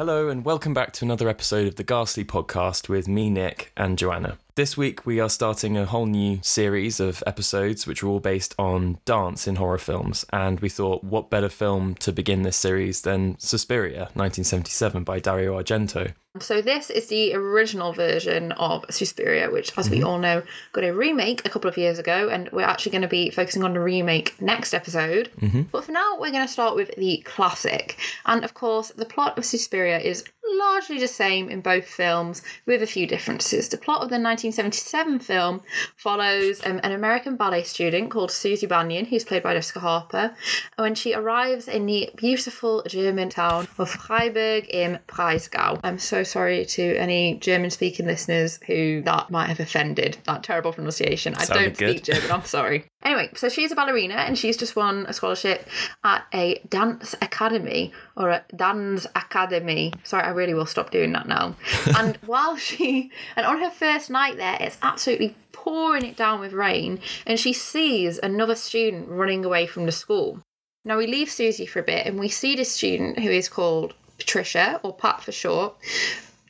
Hello, and welcome back to another episode of the Ghastly Podcast with me, Nick, and Johanna. This week, we are starting a whole new series of episodes which are all based on dance in horror films. And we thought, what better film to begin this series than Suspiria, 1977, by Dario Argento? So this is the original version of Suspiria, which, as we mm-hmm. all know, got a remake a couple of years ago, and we're actually going to be focusing on the remake next episode. Mm-hmm. But for now, we're going to start with the classic, and of course, the plot of Suspiria is largely the same in both films, with a few differences. The plot of the 1977 film follows um, an American ballet student called Susie Bannion, who's played by Jessica Harper, when she arrives in the beautiful German town of Freiburg im Breisgau. I'm so sorry to any German speaking listeners who that might have offended. That terrible pronunciation. I don't speak. German, I'm sorry. Anyway, so she's a ballerina and she's just won a scholarship at a dance academy or a dance academy. Sorry, I really will stop doing that now. and while she, and on her first night there, it's absolutely pouring it down with rain, and she sees another student running away from the school. Now we leave Susie for a bit and we see this student who is called Patricia, or Pat for short.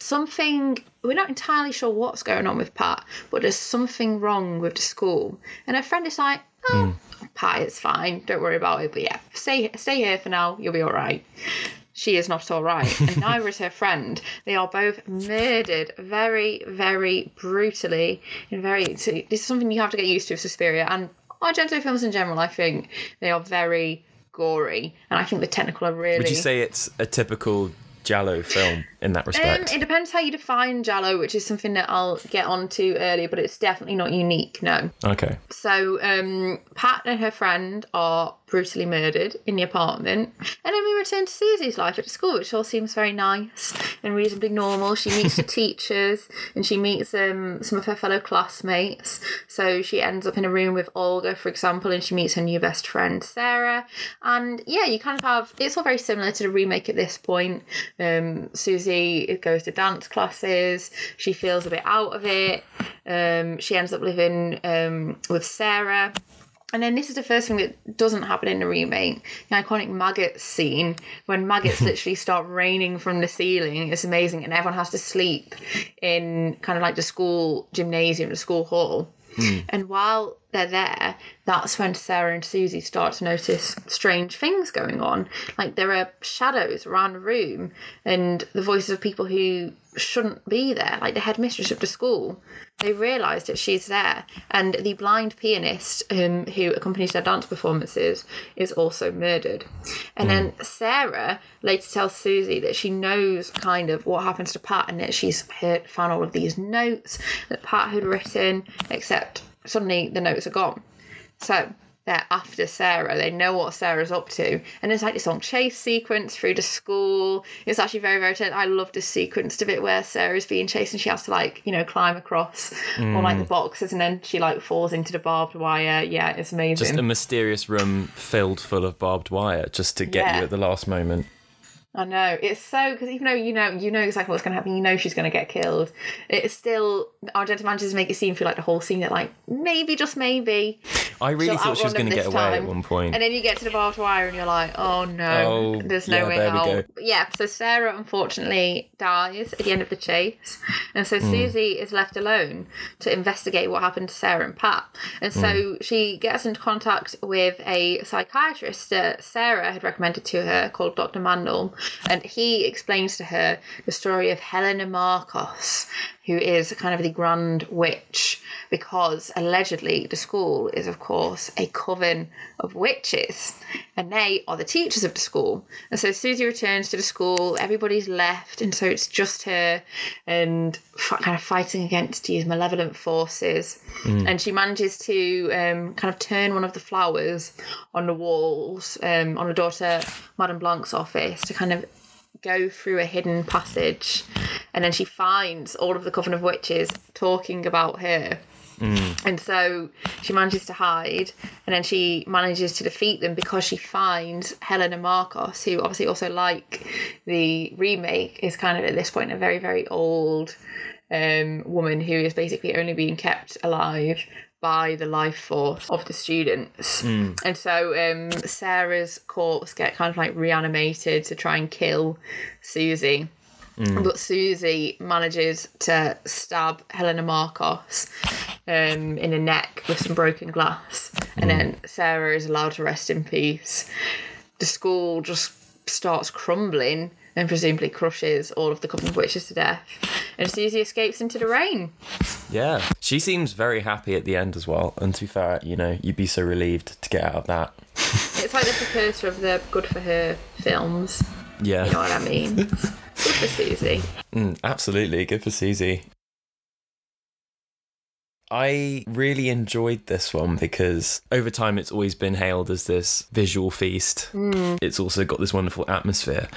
Something, we're not entirely sure what's going on with Pat, but there's something wrong with the school. And her friend is like, oh, hmm. Pat, it's fine, don't worry about it. But yeah, stay, stay here for now, you'll be all right. She is not all right, and neither is her friend. They are both murdered very, very brutally. And very, so this is something you have to get used to with Suspiria and Argento films in general. I think they are very gory, and I think the technical are really. Would you say it's a typical Giallo film in that Um, respect? it depends how you define Giallo, which is something that I'll get onto earlier, but it's definitely not unique. No. okay. So um, Pat and her friend are brutally murdered in the apartment, and then we return to Susie's life at school, which all seems very nice and reasonably normal. She meets the teachers and she meets um, some of her fellow classmates. So she ends up in a room with Olga, for example, and she meets her new best friend Sarah. And yeah, you kind of have it's all very similar to the remake at this point. Um, Susie goes to dance classes. She feels a bit out of it. Um, she ends up living um, with Sarah. And then this is the first thing that doesn't happen in the remake. The iconic maggots scene when maggots literally start raining from the ceiling. It's amazing, and everyone has to sleep in kind of like the school gymnasium, the school hall. Hmm. And while they're there, that's when Sarah and Susie start to notice strange things going on. Like there are shadows around the room and the voices of people who shouldn't be there, like the headmistress of the school. They realise that she's there. And the blind pianist um, who accompanies their dance performances is also murdered. And then Sarah later tells Susie that she knows kind of what happens to Pat and that she's heard, found all of these notes that Pat had written, except suddenly the notes are gone. So they're after Sarah. They know what Sarah's up to. And it's like this long chase sequence through the school. It's actually very, very tense. I love this sequence, of it where Sarah's being chased and she has to like, you know, climb across all like the mm. boxes and then she like falls into the barbed wire. Yeah, it's amazing. Just a mysterious room filled full of barbed wire just to get Yeah. you at the last moment. I know it's so because even though you know you know exactly what's going to happen, you know she's going to get killed. It's still Argento manages to make it seem through like the whole scene that like maybe just maybe I really she'll thought she was going to get away at one. And then you get to the barbed wire and you're like, oh no, Oh, there's no yeah, way out. yeah, so Sarah unfortunately dies at the end of the chase. And so Hmm. Susie is left alone to investigate what happened to Sarah and Pat. And so Hmm. she gets into contact with a psychiatrist that Sarah had recommended to her called Dr. Mandel. And he explains to her the story of Helena Markos, who is kind of the grand witch, because allegedly the school is, of course, a coven of witches, and they are the teachers of the school. And so Susie returns to the school, everybody's left, and so it's just her and f- kind of fighting against these malevolent forces. And she manages to um, kind of turn one of the flowers on the walls um, on the daughter, Madame Blanc's office to kind of go through a hidden passage and then she finds all of the coven of witches talking about her. And so she manages to hide and then she manages to defeat them because she finds helena markos who obviously also like the remake is kind of at this point a very very old um, woman who is basically only being kept alive by the life force of the students. And so um, Sarah's corpse get kind of like reanimated to try and kill Susie. But Susie manages to stab Helena Markos um, in the neck with some broken glass, and then Sarah is allowed to rest in peace. The school just starts crumbling and presumably crushes all of the Coven of Witches to death, and Susie escapes into the rain. Yeah. She seems very happy at the end as well. And to be fair, you know, you'd be so relieved to get out of that. It's like the precursor of the Good for Her films. Yeah. You know what I mean? Good for Susie. Mm, absolutely. Good for Susie. I really enjoyed this one because over time it's always been hailed as this visual feast. It's also got this wonderful atmosphere.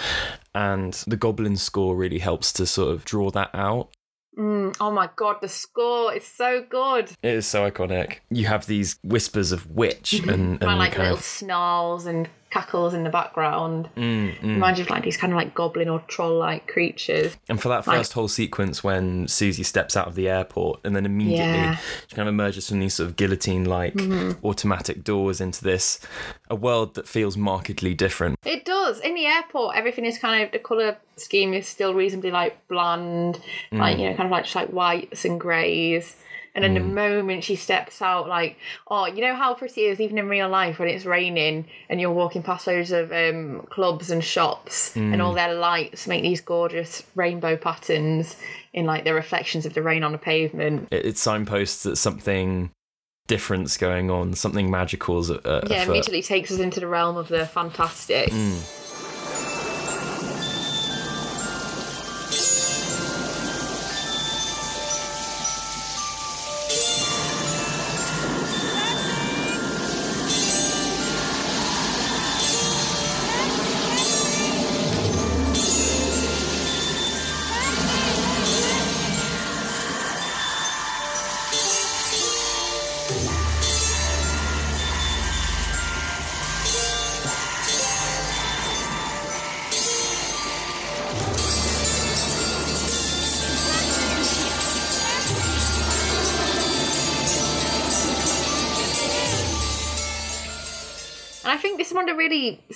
And the Goblin score really helps to sort of draw that out. Mm, oh my god, the score is so good. It is so iconic. You have these whispers of witch and, and And like kind little of. snarls and cackles in the background. Mm, mm. Reminds you of like these kind of like goblin or troll like creatures. And for that Like- first whole sequence when Susie steps out of the airport and then immediately Yeah. she kind of emerges from these sort of guillotine like Mm-hmm. automatic doors into this a world that feels markedly different. It does. In the airport, everything is kind of the colour scheme is still reasonably like bland, like, you know, kind of like just like whites and greys. And then the moment she steps out, like, oh, you know how pretty it is even in real life when it's raining and you're walking past loads of um, clubs and shops and all their lights make these gorgeous rainbow patterns in like the reflections of the rain on the pavement. It, it signposts that something different's going on, something magical's uh, afoot. Yeah, immediately takes us into the realm of the fantastic. And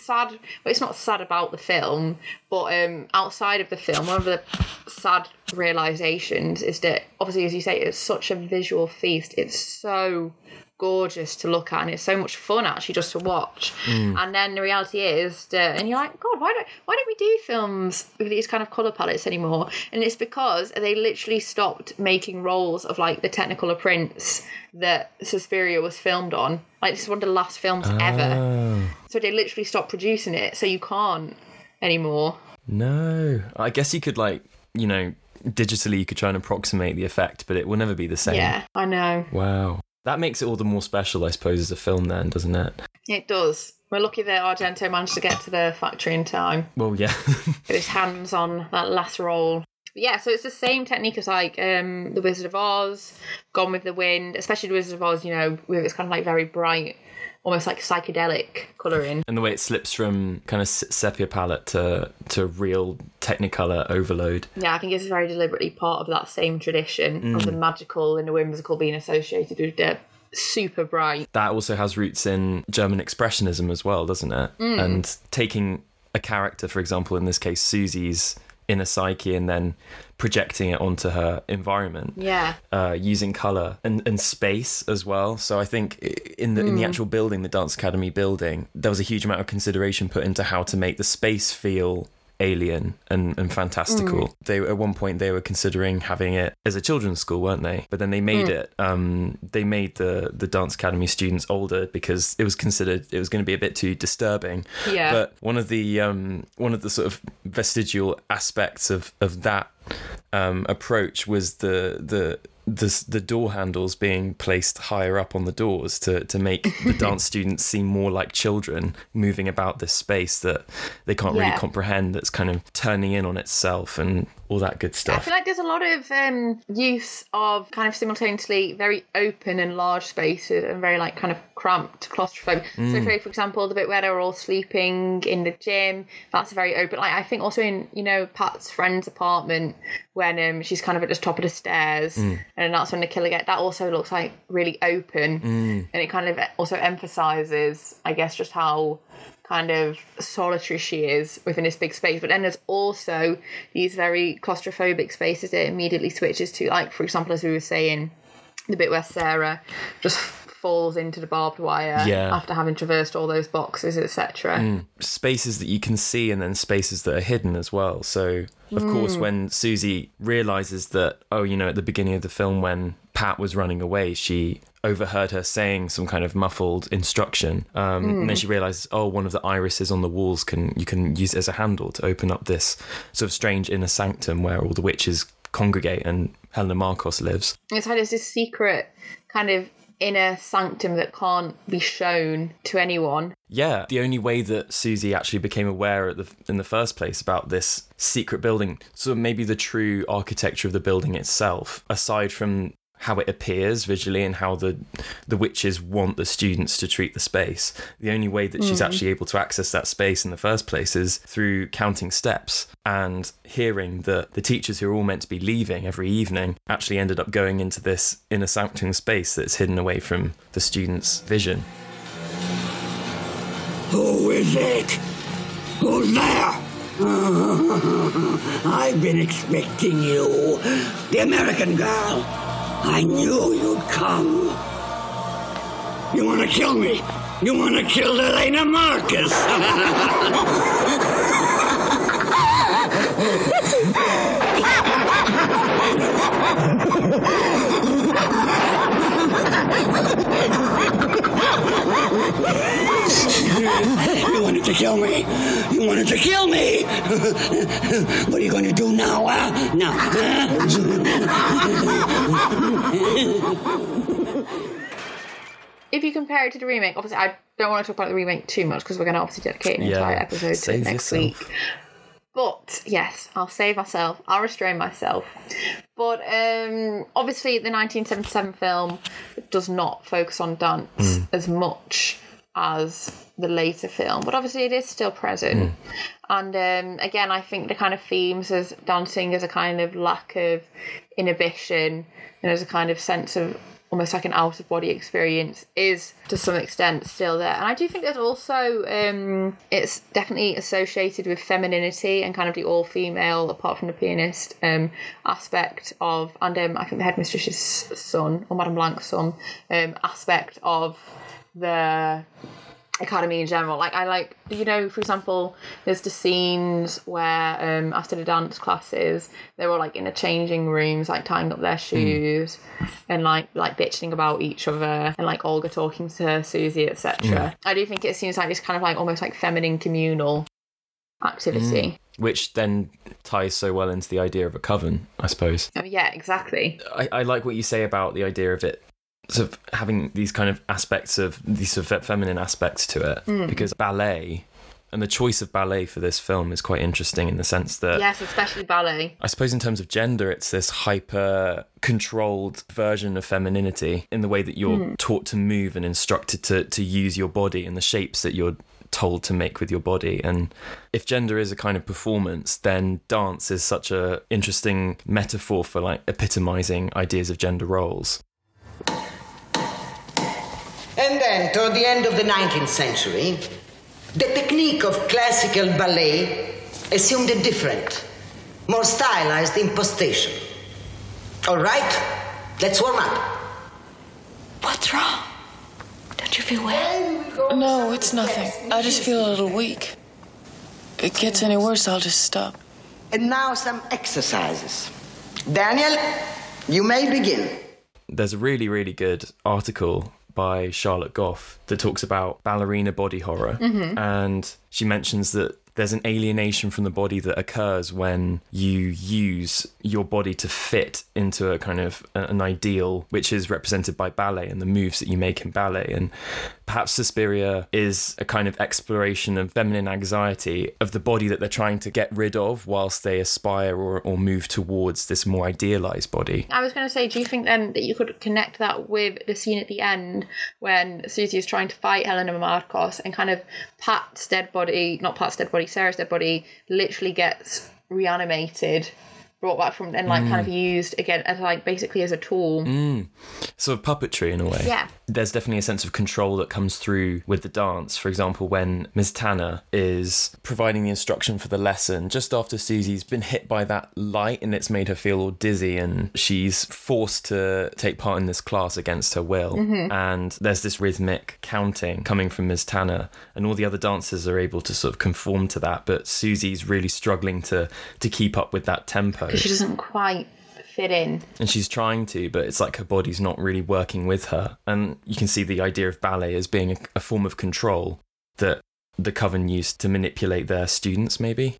sad. Well, it's not sad about the film, but um, outside of the film, one of the sad realizations is that obviously, as you say, it's such a visual feast. It's so gorgeous to look at, and it's so much fun actually just to watch. Mm. And then the reality is that, and you're like, God, why don't why don't we do films with these kind of color palettes anymore? And it's because they literally stopped making rolls of like the Technicolor prints that Suspiria was filmed on. Like this is one of the last films ever. Oh, So they literally stopped producing it, so you can't anymore. no. I guess you could, like, you know, digitally you could try and approximate the effect, but it will never be the same. Yeah, I know. Wow. That makes it all the more special, I suppose, as a film, then, doesn't it? It does. We're lucky that Argento managed to get to the factory in time. Well, yeah. Get his hands on that last roll. But yeah, so it's the same technique as like um, The Wizard of Oz, Gone with the Wind, especially The Wizard of Oz, you know, with its kind of like very bright, almost like psychedelic colouring. and the way it slips from kind of sepia palette to to real Technicolor overload. Yeah, I think it's very deliberately part of that same tradition of the mm. magical and the whimsical being associated with the super bright. that also has roots in German expressionism as well, doesn't it? Mm. And taking a character, for example, in this case, Susie's inner psyche, and then projecting it onto her environment. Yeah. Uh, using color and, and space as well. So I think in the in the actual building, the Dance Academy building, there was a huge amount of consideration put into how to make the space feel alien and, and fantastical. They at one point they were considering having it as a children's school, weren't they? But then they made it. Um, they made the the Dance Academy students older because it was considered it was going to be a bit too disturbing. Yeah. But one of the um, one of the sort of vestigial aspects of of that um, approach was the the the the door handles being placed higher up on the doors to to make the dance students seem more like children moving about this space that they can't really comprehend. That's kind of turning in on itself and all that good stuff. I feel like there's a lot of um, use of kind of simultaneously very open and large spaces and very like kind of cramped claustrophobic. Mm. So, for, for example, the bit where they're all sleeping in the gym, that's very open. Like I think also in you know Pat's friend's apartment when um, she's kind of at the top of the stairs, Mm. and that's when the killer get. That also looks like really open, Mm. and it kind of also emphasizes, I guess, just how kind of solitary she is within this big space. But then there's also these very claustrophobic spaces that it immediately switches to, like for example, as we were saying, the bit where Sarah just falls into the barbed wire Yeah. after having traversed all those boxes, etc. Mm. spaces that you can see and then spaces that are hidden as well. So, of course, mm. when Susie realizes that, oh, you know, at the beginning of the film when Pat was running away, she overheard her saying some kind of muffled instruction, um, and then she realizes, oh, one of the irises on the walls can you can use it as a handle to open up this sort of strange inner sanctum where all the witches congregate and Helena Markos lives. It's like there's this secret kind of inner sanctum that can't be shown to anyone. Yeah, the only way that Susie actually became aware at the, in the first place about this secret building, so maybe the true architecture of the building itself, aside from how it appears visually and how the the witches want the students to treat the space. The only way that she's hmm. actually able to access that space in the first place is through counting steps and hearing that the teachers who are all meant to be leaving every evening actually ended up going into this inner sanctum space that's hidden away from the students' vision. Who is it? Who's there? I've been expecting you. The American girl. I knew you'd come. You want to kill me? You want to kill Helena Markos? you wanted to kill me. You wanted to kill me. what are you going to do now, huh? Now. If you compare it to the remake, obviously I don't want to talk about the remake too much because we're going to obviously dedicate an Yeah, entire episode to it next yourself. week. But yes, I'll save myself. I'll restrain myself. But um, obviously, the 1977 film does not focus on dance Hmm. as much as the later film, but obviously it is still present. Hmm. And um, again, I think the kind of themes as dancing as a kind of lack of inhibition and as a kind of sense of almost like an out of body experience is to some extent still there. And I do think there's also um, it's definitely associated with femininity and kind of the all female, apart from the pianist um, aspect of, and um, I think the headmistress's son or Madame Blanc's son um, aspect of the academy in general. Like I like you know, for example, there's the scenes where um after the dance classes they're all like in the changing rooms, like tying up their shoes and like like bitching about each other and like Olga talking to Susie, etc. I do think it seems like this kind of like almost like feminine communal activity. which then ties so well into the idea of a coven, I suppose. Oh, yeah, exactly. I, I like what you say about the idea of it sort of having these kind of aspects of these sort of feminine aspects to it hmm. because ballet and the choice of ballet for this film is quite interesting in the sense that Yes, especially ballet. I suppose in terms of gender, it's this hyper controlled version of femininity in the way that you're hmm. taught to move and instructed to, to use your body and the shapes that you're told to make with your body. And if gender is a kind of performance, then dance is such a interesting metaphor for like epitomizing ideas of gender roles. And then, toward the end of the 19th century, the technique of classical ballet assumed a different, more stylized impostation. All right, let's warm up. What's wrong? Don't you feel well? No, it's nothing. I just feel a little weak. If it gets any worse, I'll just stop. And now some exercises. Daniel, you may begin. There's a really, really good article by Charlotte Goff that talks about ballerina body horror. Mm-hmm. And she mentions that there's an alienation from the body that occurs when you use your body to fit into a kind of an ideal, which is represented by ballet and the moves that you make in ballet. And perhaps Suspiria is a kind of exploration of feminine anxiety of the body that they're trying to get rid of whilst they aspire or, or move towards this more idealized body. I was going to say, do you think then that you could connect that with the scene at the end when Susie is trying to fight Helena Markos and kind of Pat's dead body, not Pat's dead body, Sarah's dead body, literally gets reanimated brought back from and like kind of mm. used again as like basically as a tool. Mm. sort of puppetry in a way. Yeah. There's definitely a sense of control that comes through with the dance. For example, when Ms. Tanner is providing the instruction for the lesson, just after Susie's been hit by that light and it's made her feel all dizzy, and she's forced to take part in this class against her will. Mm-hmm. And there's this rhythmic counting coming from Ms. Tanner, and all the other dancers are able to sort of conform to that, but Susie's really struggling to to keep up with that tempo. She doesn't quite fit in. and she's trying to but it's like her body's not really working with her and you can see the idea of ballet as being a, a form of control that the coven used to manipulate their students maybe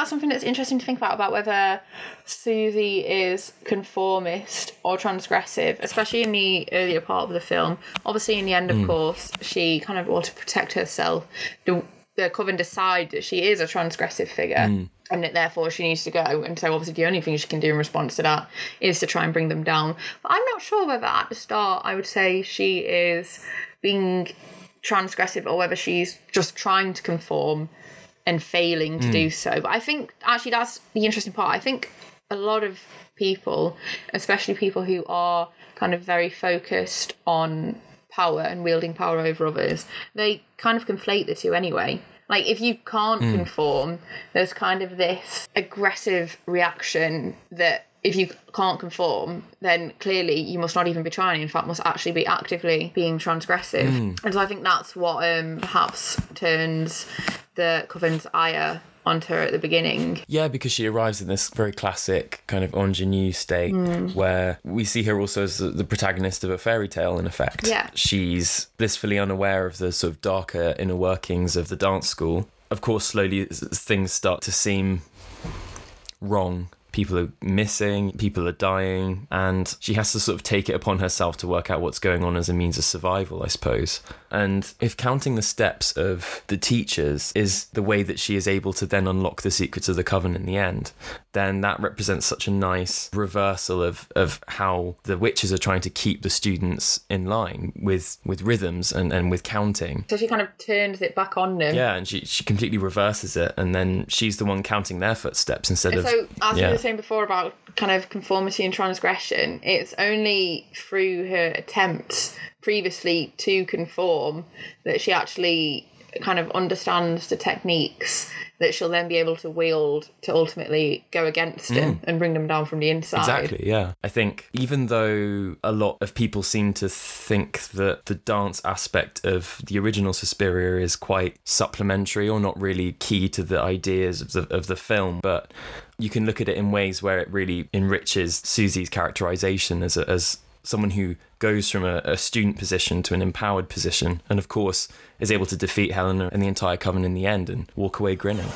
that's something that's interesting to think about about whether Susie is conformist or transgressive, especially in the earlier part of the film. Obviously, in the end, of hmm. course, she kind of wants to protect herself. The, the coven decide that she is a transgressive figure. Hmm. And that therefore she needs to go, and so obviously the only thing she can do in response to that is to try and bring them down. But I'm not sure whether at the start I would say she is being transgressive or whether she's just trying to conform and failing to do hmm. so. But I think actually that's the interesting part. I think a lot of people, especially people who are kind of very focused on power and wielding power over others, they kind of conflate the two anyway. Like if you can't hmm. conform, there's kind of this aggressive reaction that if you can't conform, then clearly you must not even be trying. In fact, must actually be actively being transgressive. And so I think that's what um, perhaps turns the coven's ire onto her at the beginning. yeah because she arrives in this very classic kind of ingenue state where we see her also as the, the protagonist of a fairy tale in effect Yeah. she's blissfully unaware of the sort of darker inner workings of the dance school of course slowly things start to seem wrong. People are missing, people are dying, and she has to sort of take it upon herself to work out what's going on as a means of survival, I suppose. And if counting the steps of the teachers is the way that she is able to then unlock the secrets of the coven in the end, then that represents such a nice reversal of, of how the witches are trying to keep the students in line with, with rhythms and, and with counting. So she kind of turns it back on them. Yeah, and she, she completely reverses it, and then she's the one counting their footsteps instead of. So, as yeah. we were saying before about kind of conformity and transgression, it's only through her attempts previously to conform that she actually kind of understands the techniques that she'll then be able to wield to ultimately go against them mm. and bring them down from the inside. Exactly, yeah. I think even though a lot of people seem to think that the dance aspect of the original Suspiria is quite supplementary or not really key to the ideas of the of the film, but you can look at it in ways where it really enriches Susie's characterization as a, as someone who goes from a, a student position to an empowered position, and of course is able to defeat Helena and the entire coven in the end and walk away grinning.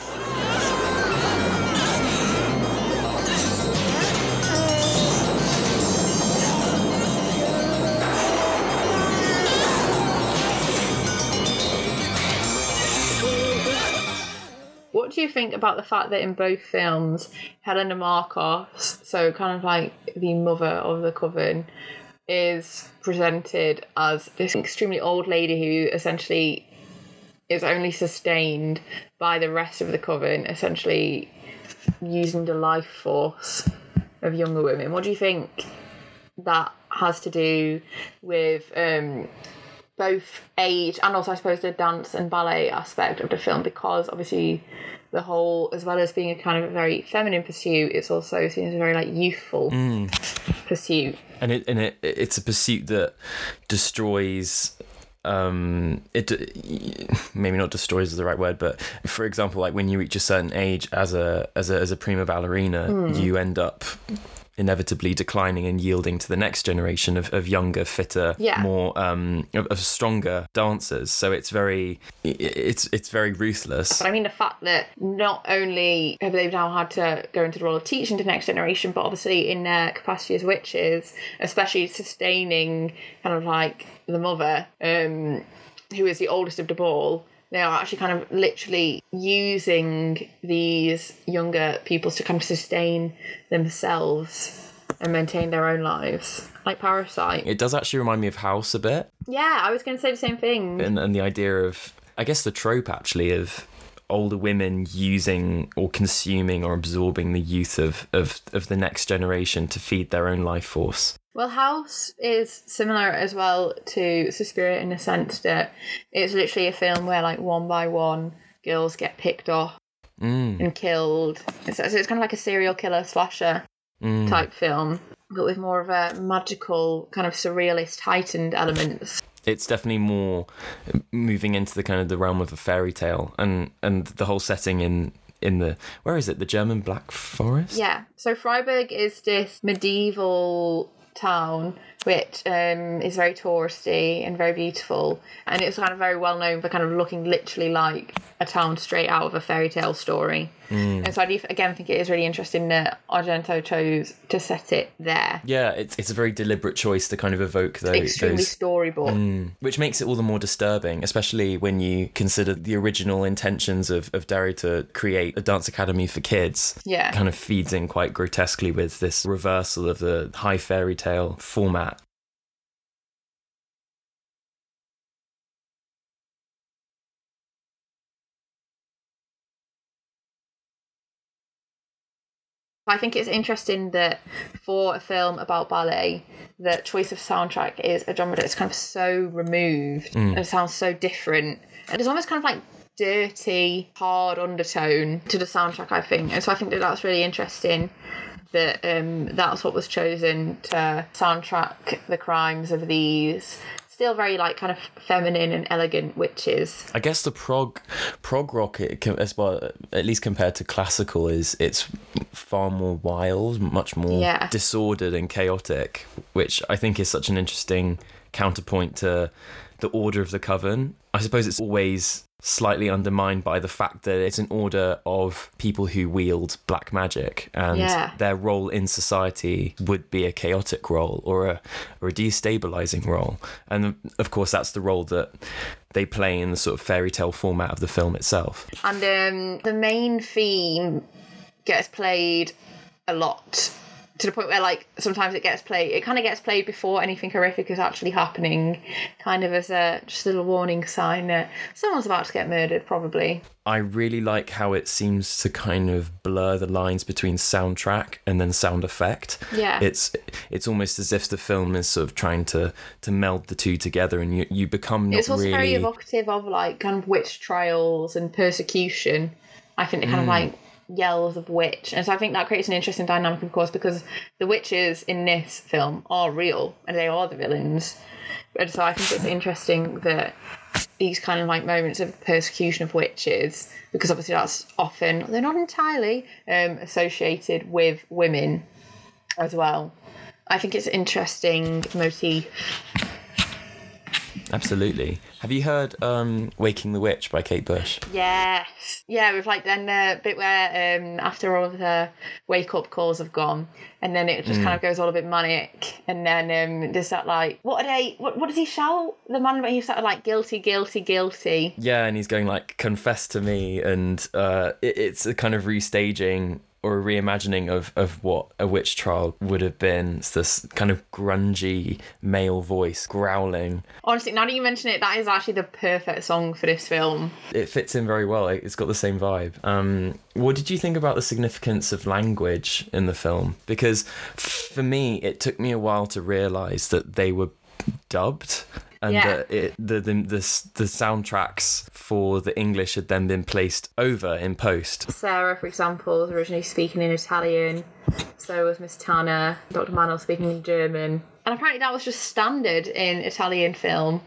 What do you think about the fact that in both films, Helena Markos, so kind of like the mother of the coven, is presented as this extremely old lady who essentially is only sustained by the rest of the coven, essentially using the life force of younger women? What do you think that has to do with um, both age and also I suppose the dance and ballet aspect of the film because obviously the whole as well as being a kind of a very feminine pursuit it's also seen as a very like youthful pursuit. And it and it it's a pursuit that destroys um it maybe not destroys is the right word but for example like when you reach a certain age as a as a as a prima ballerina you end up inevitably declining and yielding to the next generation of, of younger, fitter, Yeah. more um, of, of stronger dancers. So it's very it's it's very ruthless. But I mean, the fact that not only have they now had to go into the role of teaching to the next generation, but obviously in their capacity as witches, especially sustaining kind of like the mother, um, who is the oldest of the ball, they are actually kind of literally using these younger pupils to kind of sustain themselves and maintain their own lives, like Parasite. It does actually remind me of House a bit, Yeah, I was going to say the same thing. and, and the idea of I guess the trope actually of older women using or consuming or absorbing the youth of, of, of the next generation to feed their own life force. Well, House is similar as well to Suspiria in the sense that it's literally a film where, like, one by one, girls get picked off mm. and killed. So, so it's kind of like a serial killer slasher mm. type film, but with more of a magical, kind of surrealist, heightened elements. it's definitely more moving into the kind of the realm of a fairy tale and and the whole setting in in the where is it the german black forest Yeah. So Freiburg is this medieval town which um, is very touristy and very beautiful, and it's kind of very well known for kind of looking literally like a town straight out of a fairy tale story. And so I do again think it is really interesting that Argento chose to set it there. yeah it's, it's a very deliberate choice to kind of evoke those, Extremely those storyboard. which makes it all the more disturbing especially when you consider the original intentions of, of Dario to create a dance academy for kids Yeah. kind of feeds in quite grotesquely with this reversal of the high fairy tale format I think it's interesting that for a film about ballet, the choice of soundtrack is a genre that's kind of so removed hmm. and it sounds so different. And there's almost kind of like dirty, hard undertone to the soundtrack, I think. And so I think that that's really interesting that um, that's what was chosen to soundtrack the crimes of these still very like kind of feminine and elegant witches. I guess the prog prog rock, as well, at least compared to classical, is it's far more wild, much more Yeah. disordered and chaotic, which I think is such an interesting counterpoint to the Order of the Coven. I suppose it's always slightly undermined by the fact that it's an order of people who wield black magic and Yeah. their role in society would be a chaotic role or a or a destabilizing role and of course that's the role that they play in the sort of fairy tale format of the film itself And um, the main theme gets played a lot to the point where, like, sometimes it gets played. It kind of gets played before anything horrific is actually happening, kind of as a just a little warning sign that someone's about to get murdered, probably. I really like how it seems to kind of blur the lines between soundtrack and then sound effect. Yeah. It's it's almost as if the film is sort of trying to to meld the two together and you you become not it's also really very evocative of like kind of witch trials and persecution. I think it kind of mm. like yells of witch, and so I think that creates an interesting dynamic, of course, because the witches in this film are real and they are the villains. And so I think it's interesting that these kind of like moments of persecution of witches, because obviously that's often they're not entirely um, associated with women as well. I think it's an interesting motif. Absolutely. Have you heard um Waking the Witch by Kate Bush? Yes. Yeah, with like then the bit where um after all of the wake up calls have gone and then it just kind of goes all a bit manic and then um there's that like what are they what, what does he shout? The man when he's sort of like guilty, guilty, guilty. Yeah, and he's going like confess to me and uh it, it's a kind of restaging or a reimagining of, of what a witch trial would have been. It's this kind of grungy male voice growling. Honestly, now that you mention it, that is actually the perfect song for this film. It fits in very well. It's got the same vibe. Um, what did you think about the significance of language in the film? Because for me, it took me a while to realize that they were dubbed and Yeah. that it, the, the, the, the soundtracks for the English had then been placed over in post. Sarah, for example, was originally speaking in Italian. So was Miss Tanner. Dr. Mandel speaking in German. And apparently that was just standard in Italian film.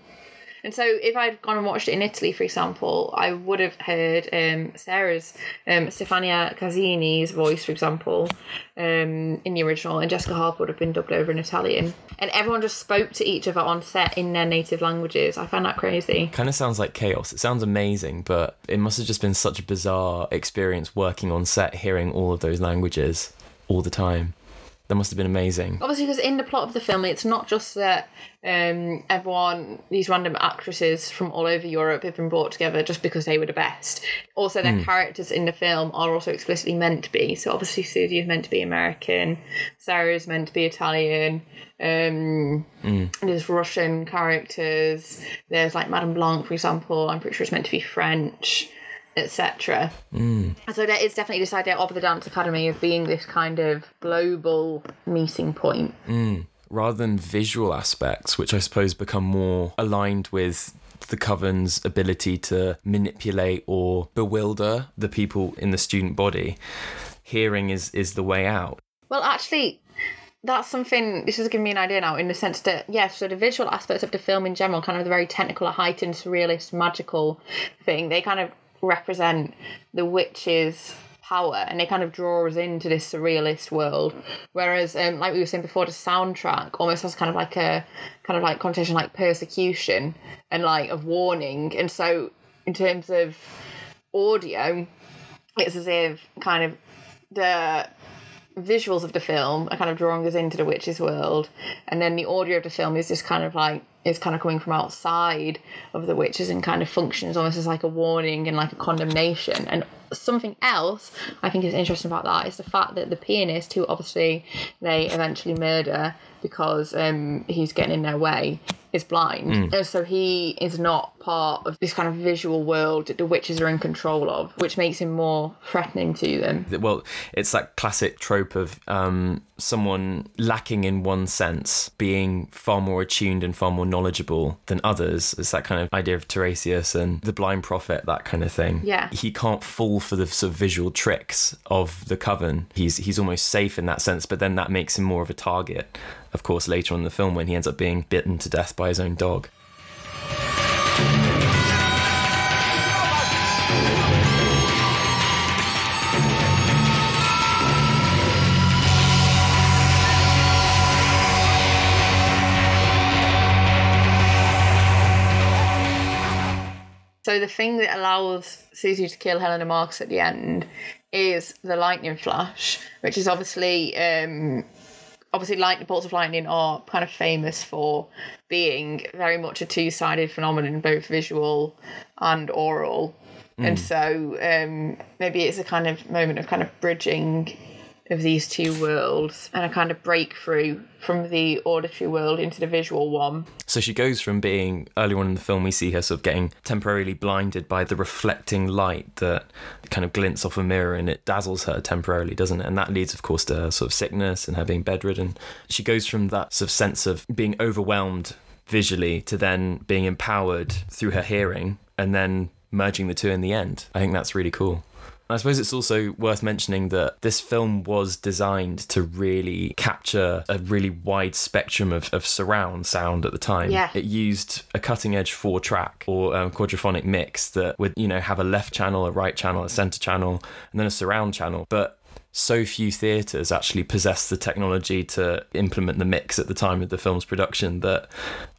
And so if I'd gone and watched it in Italy, for example, I would have heard um, Sarah's, um, Stefania Casini's voice, for example, um, in the original, and Jessica Harper would have been dubbed over in Italian. And everyone just spoke to each other on set in their native languages. I found that crazy. Kind of sounds like chaos. It sounds amazing, but it must have just been such a bizarre experience working on set, hearing all of those languages all the time. That must have been amazing. Obviously, because in the plot of the film, it's not just that um, everyone, these random actresses from all over Europe have been brought together just because they were the best. Also, their characters in the film are also explicitly meant to be. So, obviously, Susie is meant to be American, Sarah is meant to be Italian. Um, There's Russian characters. There's like Madame Blanc, for example. I'm pretty sure it's meant to be French, etc. And mm. so there is definitely this idea of the Dance Academy of being this kind of global meeting point. Mm. rather than visual aspects, which I suppose become more aligned with the coven's ability to manipulate or bewilder the people in the student body, hearing is is the way out. Well, actually, that's something. This is giving me an idea now, in the sense that yes, so the visual aspects of the film in general, kind of the very technical, heightened, surrealist, magical thing, they kind of represent the witch's power, and it kind of draws us into this surrealist world. Whereas, um, like we were saying before, the soundtrack almost has kind of like a kind of like connotation like persecution and like of warning, and so in terms of audio, it's as if kind of the visuals of the film are kind of drawing us into the witch's world, and then the audio of the film is just kind of like is kind of coming from outside of the witches and kind of functions almost as like a warning and like a condemnation. And something else I think is interesting about that is the fact that the pianist, who obviously they eventually murder because um, he's getting in their way, is blind, and so he is not part of this kind of visual world that the witches are in control of, which makes him more threatening to them. Well, it's that classic trope of um, someone lacking in one sense being far more attuned and far more knowledgeable than others. It's that kind of idea of Tiresias and the blind prophet, that kind of thing. Yeah. He can't fall for the sort of visual tricks of the coven. He's he's almost safe in that sense, but then that makes him more of a target. Of course, later on in the film when he ends up being bitten to death by his own dog. So the thing that allows Susie to kill Helena Marks at the end is the lightning flash, which is obviously um, obviously lightning bolts of lightning are kind of famous for being very much a two-sided phenomenon, both visual and oral. And so um, maybe it's a kind of moment of kind of bridging of these two worlds and a kind of breakthrough from the auditory world into the visual one. So she goes from being early on in the film, we see her sort of getting temporarily blinded by the reflecting light that kind of glints off a mirror and it dazzles her temporarily, doesn't it? And that leads, of course, to her sort of sickness and her being bedridden. She goes from that sort of sense of being overwhelmed visually to then being empowered through her hearing and then merging the two in the end. I think that's really cool. I suppose it's also worth mentioning that this film was designed to really capture a really wide spectrum of, of surround sound at the time. Yeah. It used a cutting edge four track or um, quadraphonic mix that would, you know, have a left channel, a right channel, a center channel, and then a surround channel. But so few theatres actually possessed the technology to implement the mix at the time of the film's production that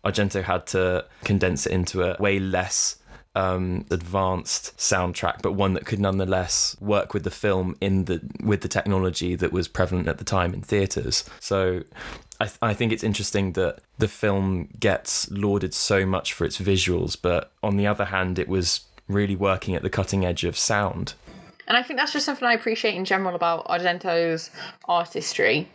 Argento had to condense it into a way less um, advanced soundtrack, but one that could nonetheless work with the film in the with the technology that was prevalent at the time in theaters. So. I, th- I think it's interesting that the film gets lauded so much for its visuals, but on the other hand, it was really working at the cutting edge of sound. And I think that's just something I appreciate in general about Argento's artistry.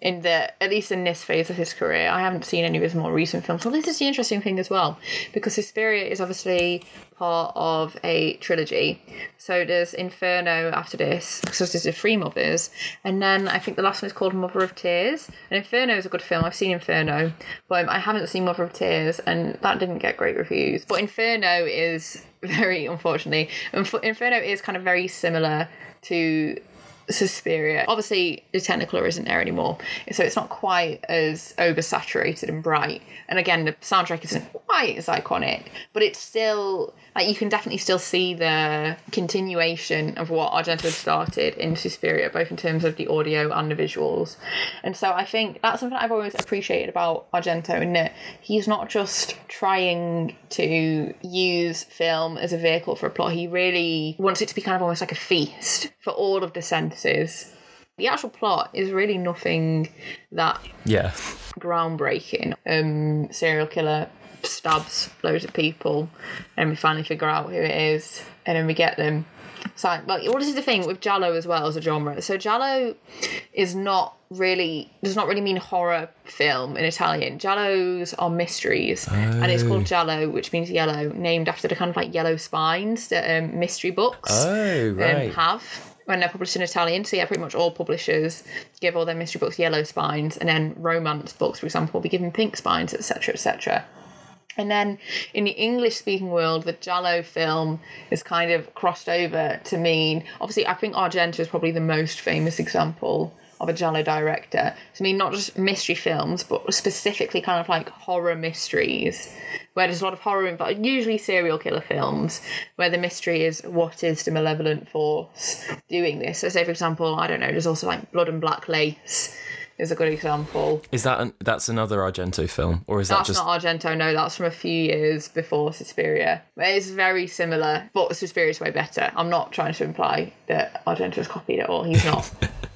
In the at least in this phase of his career, I haven't seen any of his more recent films. Well, this is the interesting thing as well, because Suspiria is obviously part of a trilogy. So there's Inferno after this, so there's the Three Mothers, and then I think the last one is called Mother of Tears. And Inferno is a good film. I've seen Inferno, but I haven't seen Mother of Tears, and that didn't get great reviews. But Inferno is very, unfortunately, Inferno is kind of very similar to Suspiria. Obviously, the Technicolor isn't there anymore, so it's not quite as oversaturated and bright. And again, the soundtrack isn't quite as iconic, but it's still like you can definitely still see the continuation of what Argento started in Suspiria, both in terms of the audio and the visuals. And so I think that's something I've always appreciated about Argento in that he's not just trying to use film as a vehicle for a plot. He really wants it to be kind of almost like a feast for all of the senses. The actual plot is really nothing that Yeah. groundbreaking. Um, serial killer stabs loads of people, and we finally figure out who it is, and then we get them. So, well, what is the thing with Giallo as well as a genre? So, Giallo is not really does not really mean horror film in Italian. Giallos are mysteries, and it's called Giallo, which means yellow, named after the kind of like yellow spines that um, mystery books Oh, right. um, have when they're published in Italian. So yeah, pretty much all publishers give all their mystery books yellow spines, and then romance books, for example, will be given pink spines, etc., etc. And then in the English speaking world, the Giallo film is kind of crossed over to mean obviously I think Argento is probably the most famous example of a Giallo director. To mean not just mystery films, but specifically kind of like horror mysteries, where there's a lot of horror involved, usually serial killer films, where the mystery is what is the malevolent force doing this. So say for example, I don't know, there's also like Blood and Black Lace is a good example. Is that an, that's another Argento film, or is that just not Argento, no, that's from a few years before Suspiria. It's very similar, but Suspiria's way better. I'm not trying to imply that Argento's copied it all. He's not.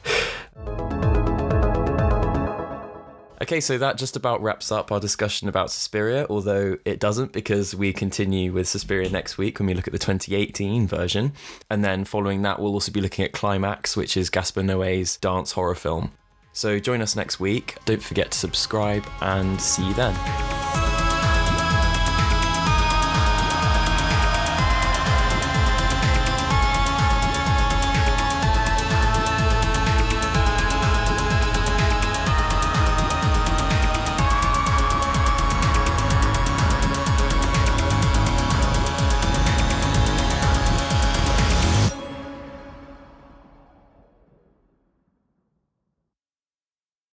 Okay, so that just about wraps up our discussion about Suspiria, although it doesn't because we continue with Suspiria next week when we look at the 2018 version. And then following that, we'll also be looking at Climax, which is Gaspar Noé's dance horror film. So join us next week. Don't forget to subscribe and see you then.